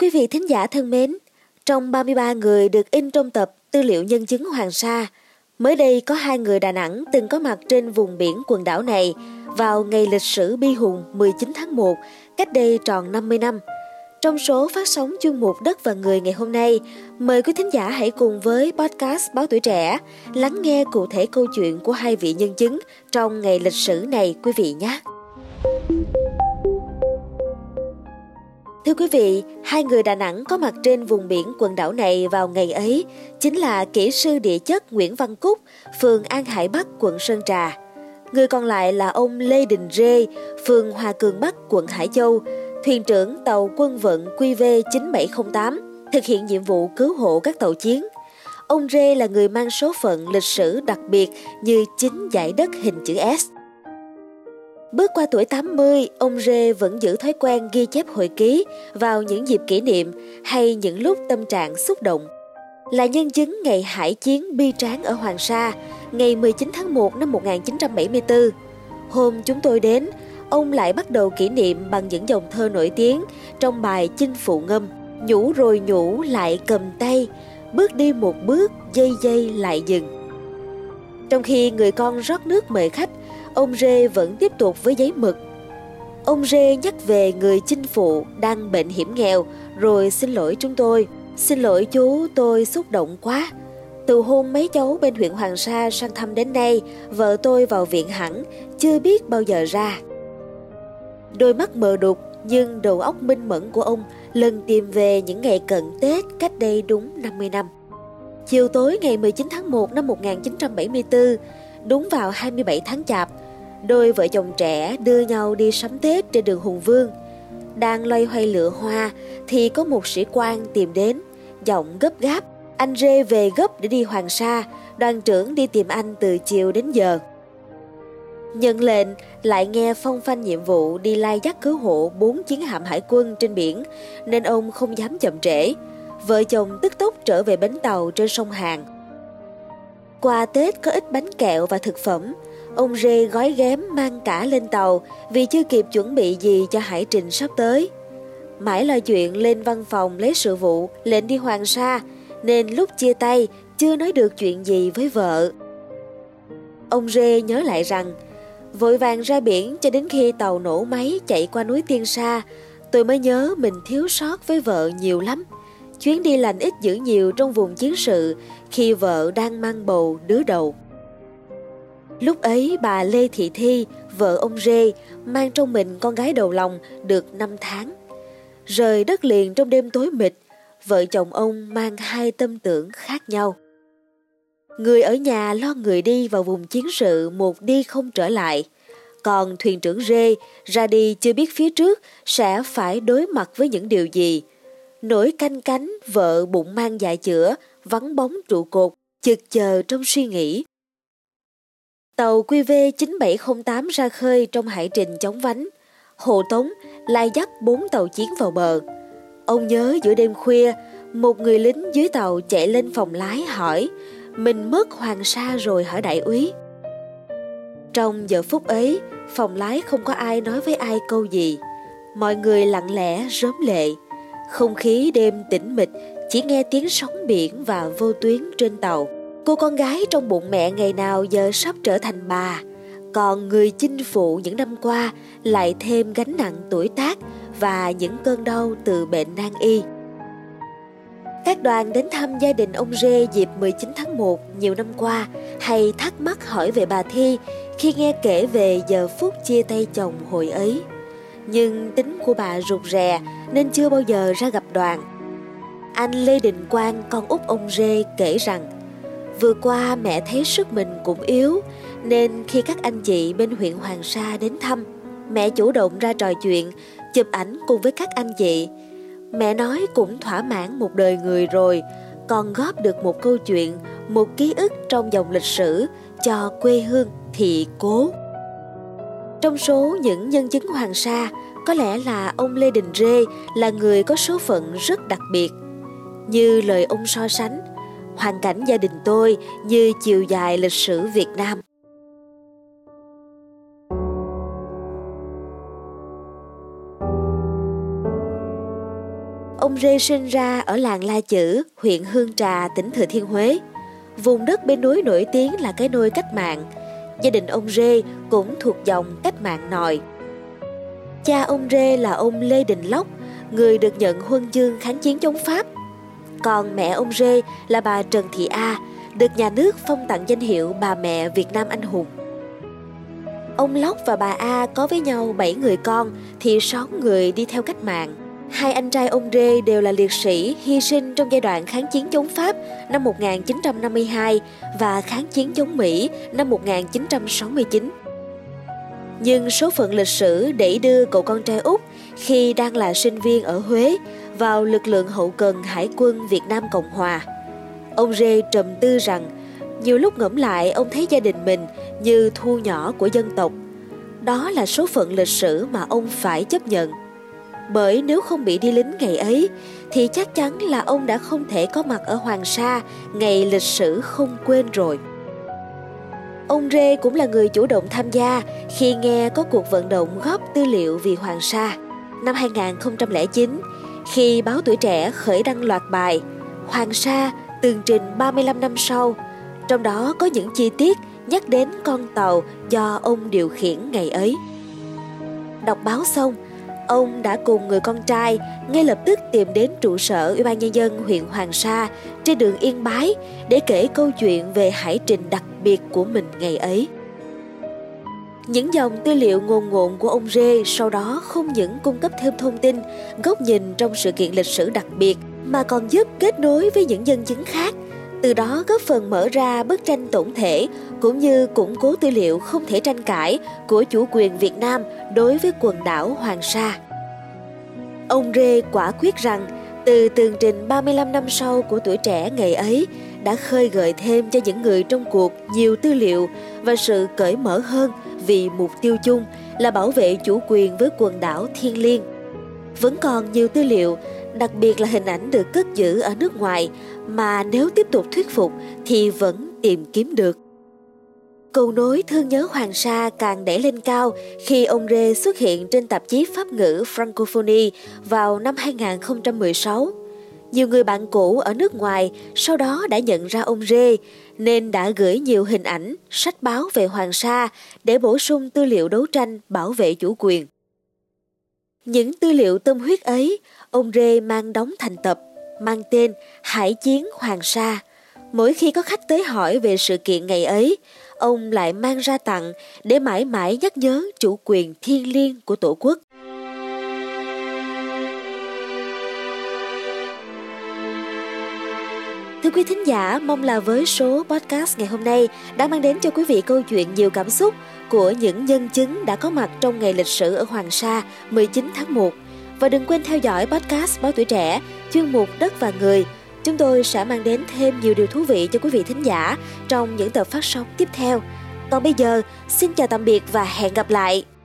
Quý vị thính giả thân mến, trong 33 người được in trong tập Tư liệu nhân chứng Hoàng Sa, mới đây có hai người Đà Nẵng từng có mặt trên vùng biển quần đảo này vào ngày lịch sử bi hùng 19 tháng 1, cách đây tròn 50 năm. Trong số phát sóng chuyên mục Đất và Người ngày hôm nay, mời quý thính giả hãy cùng với podcast Báo Tuổi Trẻ lắng nghe cụ thể câu chuyện của hai vị nhân chứng trong ngày lịch sử này quý vị nhé. Thưa quý vị, hai người Đà Nẵng có mặt trên vùng biển quần đảo này vào ngày ấy chính là kỹ sư địa chất Nguyễn Văn Cúc, phường An Hải Bắc, quận Sơn Trà. Người còn lại là ông Lê Đình Rê, phường Hòa Cường Bắc, quận Hải Châu, thuyền trưởng tàu quân vận QV 9708, thực hiện nhiệm vụ cứu hộ các tàu chiến. Ông Rê là người mang số phận lịch sử đặc biệt như chính giải đất hình chữ S. Bước qua tuổi 80, ông Rê vẫn giữ thói quen ghi chép hồi ký vào những dịp kỷ niệm hay những lúc tâm trạng xúc động. Là nhân chứng ngày hải chiến bi tráng ở Hoàng Sa, ngày 19 tháng 1 năm 1974. Hôm chúng tôi đến, ông lại bắt đầu kỷ niệm bằng những dòng thơ nổi tiếng trong bài Chinh Phụ Ngâm. Nhủ rồi nhủ lại cầm tay, bước đi một bước, dây dây lại dừng. Trong khi người con rót nước mời khách, ông Rê vẫn tiếp tục với giấy mực. Ông Rê nhắc về người chinh phụ đang bệnh hiểm nghèo rồi xin lỗi chúng tôi. Xin lỗi chú, tôi xúc động quá. Từ hôm mấy cháu bên huyện Hoàng Sa sang thăm đến nay, vợ tôi vào viện hẳn, chưa biết bao giờ ra. Đôi mắt mờ đục nhưng đầu óc minh mẫn của ông lần tìm về những ngày cận Tết cách đây đúng 50 năm. Chiều tối ngày 19 tháng 1 năm 1974, đúng vào 27 tháng Chạp, đôi vợ chồng trẻ đưa nhau đi sắm Tết trên đường Hùng Vương. Đang loay hoay lựa hoa thì có một sĩ quan tìm đến, giọng gấp gáp. Anh Rê về gấp để đi Hoàng Sa, đoàn trưởng đi tìm anh từ chiều đến giờ. Nhận lệnh, lại nghe phong phanh nhiệm vụ đi lai dắt cứu hộ bốn chiến hạm hải quân trên biển, nên ông không dám chậm trễ. Vợ chồng tức tốc trở về bến tàu trên sông Hàn. Qua Tết có ít bánh kẹo và thực phẩm, ông Rê gói ghém mang cả lên tàu vì chưa kịp chuẩn bị gì cho hải trình sắp tới. Mãi lo chuyện lên văn phòng lấy sự vụ, lệnh đi Hoàng Sa, nên lúc chia tay chưa nói được chuyện gì với vợ. Ông Rê nhớ lại rằng, vội vàng ra biển cho đến khi tàu nổ máy chạy qua núi Tiên Sa, tôi mới nhớ mình thiếu sót với vợ nhiều lắm. Chuyến đi lành ít dữ nhiều trong vùng chiến sự khi vợ đang mang bầu đứa đầu. Lúc ấy bà Lê Thị Thi, vợ ông Rê, mang trong mình con gái đầu lòng được 5 tháng. Rời đất liền trong đêm tối mịt, vợ chồng ông mang hai tâm tưởng khác nhau. Người ở nhà lo người đi vào vùng chiến sự một đi không trở lại. Còn thuyền trưởng Rê ra đi chưa biết phía trước sẽ phải đối mặt với những điều gì. Nỗi canh cánh vợ bụng mang dạ chữa, vắng bóng trụ cột, chực chờ trong suy nghĩ. Tàu QV 9708 ra khơi trong hải trình chống vánh. Hồ Tống lai dắt bốn tàu chiến vào bờ. Ông nhớ giữa đêm khuya, một người lính dưới tàu chạy lên phòng lái hỏi mình mất hoàng sa rồi hỏi đại úy? Trong giờ phút ấy, phòng lái không có ai nói với ai câu gì. Mọi người lặng lẽ rớm lệ. Không khí đêm tĩnh mịch, chỉ nghe tiếng sóng biển và vô tuyến trên tàu. Cô con gái trong bụng mẹ ngày nào giờ sắp trở thành bà. Còn người chinh phụ những năm qua lại thêm gánh nặng tuổi tác và những cơn đau từ bệnh nan y. Các đoàn đến thăm gia đình ông Rê dịp 19 tháng 1 nhiều năm qua hay thắc mắc hỏi về bà Thi khi nghe kể về giờ phút chia tay chồng hồi ấy. Nhưng tính của bà rụt rè nên chưa bao giờ ra gặp đoàn. Anh Lê Đình Quang, con út ông Rê kể rằng Vừa qua mẹ thấy sức mình cũng yếu Nên khi các anh chị bên huyện Hoàng Sa đến thăm Mẹ chủ động ra trò chuyện Chụp ảnh cùng với các anh chị Mẹ nói cũng thỏa mãn một đời người rồi, còn góp được một câu chuyện, một ký ức trong dòng lịch sử cho quê hương thị cố. Trong số những nhân chứng Hoàng Sa, có lẽ là ông Lê Đình Rê là người có số phận rất đặc biệt. Như lời ông so sánh, hoàn cảnh gia đình tôi như chiều dài lịch sử Việt Nam. Ông Rê sinh ra ở làng La Chữ, huyện Hương Trà, tỉnh Thừa Thiên Huế. Vùng đất bên núi nổi tiếng là cái nôi cách mạng. Gia đình ông Rê cũng thuộc dòng cách mạng nòi. Cha ông Rê là ông Lê Đình Lóc, người được nhận huân chương kháng chiến chống Pháp. Còn mẹ ông Rê là bà Trần Thị A, được nhà nước phong tặng danh hiệu bà mẹ Việt Nam anh hùng. Ông Lóc và bà A có với nhau 7 người con thì 6 người đi theo cách mạng. Hai anh trai ông Rê đều là liệt sĩ hy sinh trong giai đoạn kháng chiến chống Pháp năm 1952 và kháng chiến chống Mỹ năm 1969. Nhưng số phận lịch sử đẩy đưa cậu con trai út khi đang là sinh viên ở Huế vào lực lượng hậu cần Hải quân Việt Nam Cộng Hòa. Ông Rê trầm tư rằng nhiều lúc ngẫm lại ông thấy gia đình mình như thu nhỏ của dân tộc. Đó là số phận lịch sử mà ông phải chấp nhận. Bởi nếu không bị đi lính ngày ấy thì chắc chắn là ông đã không thể có mặt ở Hoàng Sa ngày lịch sử không quên rồi. Ông Rê cũng là người chủ động tham gia khi nghe có cuộc vận động góp tư liệu vì Hoàng Sa. Năm 2009, khi báo tuổi trẻ khởi đăng loạt bài Hoàng Sa tường trình 35 năm sau, trong đó có những chi tiết nhắc đến con tàu do ông điều khiển ngày ấy. Đọc báo xong, ông đã cùng người con trai ngay lập tức tìm đến trụ sở Ủy ban nhân dân huyện Hoàng Sa trên đường Yên Bái để kể câu chuyện về hải trình đặc biệt của mình ngày ấy. Những dòng tư liệu ngồn ngộn của ông Rê sau đó không những cung cấp thêm thông tin, góc nhìn trong sự kiện lịch sử đặc biệt mà còn giúp kết nối với những nhân chứng khác, từ đó góp phần mở ra bức tranh tổng thể cũng như củng cố tư liệu không thể tranh cãi của chủ quyền Việt Nam đối với quần đảo Hoàng Sa. Ông Rê quả quyết rằng từ tường trình 35 năm sau của tuổi trẻ ngày ấy đã khơi gợi thêm cho những người trong cuộc nhiều tư liệu và sự cởi mở hơn vì mục tiêu chung là bảo vệ chủ quyền với quần đảo thiên liêng. Vẫn còn nhiều tư liệu, đặc biệt là hình ảnh được cất giữ ở nước ngoài mà nếu tiếp tục thuyết phục thì vẫn tìm kiếm được. Cầu nối thương nhớ Hoàng Sa càng đẩy lên cao khi ông Rê xuất hiện trên tạp chí Pháp ngữ Francophonie vào năm 2016. Nhiều người bạn cũ ở nước ngoài sau đó đã nhận ra ông Rê nên đã gửi nhiều hình ảnh, sách báo về Hoàng Sa để bổ sung tư liệu đấu tranh bảo vệ chủ quyền. Những tư liệu tâm huyết ấy, ông Rê mang đóng thành tập, mang tên Hải chiến Hoàng Sa. Mỗi khi có khách tới hỏi về sự kiện ngày ấy, ông lại mang ra tặng để mãi mãi nhắc nhớ chủ quyền thiêng liêng của Tổ quốc. Thưa quý thính giả, mong là với số podcast ngày hôm nay đã mang đến cho quý vị câu chuyện nhiều cảm xúc của những nhân chứng đã có mặt trong ngày lịch sử ở Hoàng Sa 19 tháng 1. Và đừng quên theo dõi podcast Báo Tuổi Trẻ, chuyên mục Đất và Người. Chúng tôi sẽ mang đến thêm nhiều điều thú vị cho quý vị thính giả trong những tập phát sóng tiếp theo. Còn bây giờ, xin chào tạm biệt và hẹn gặp lại!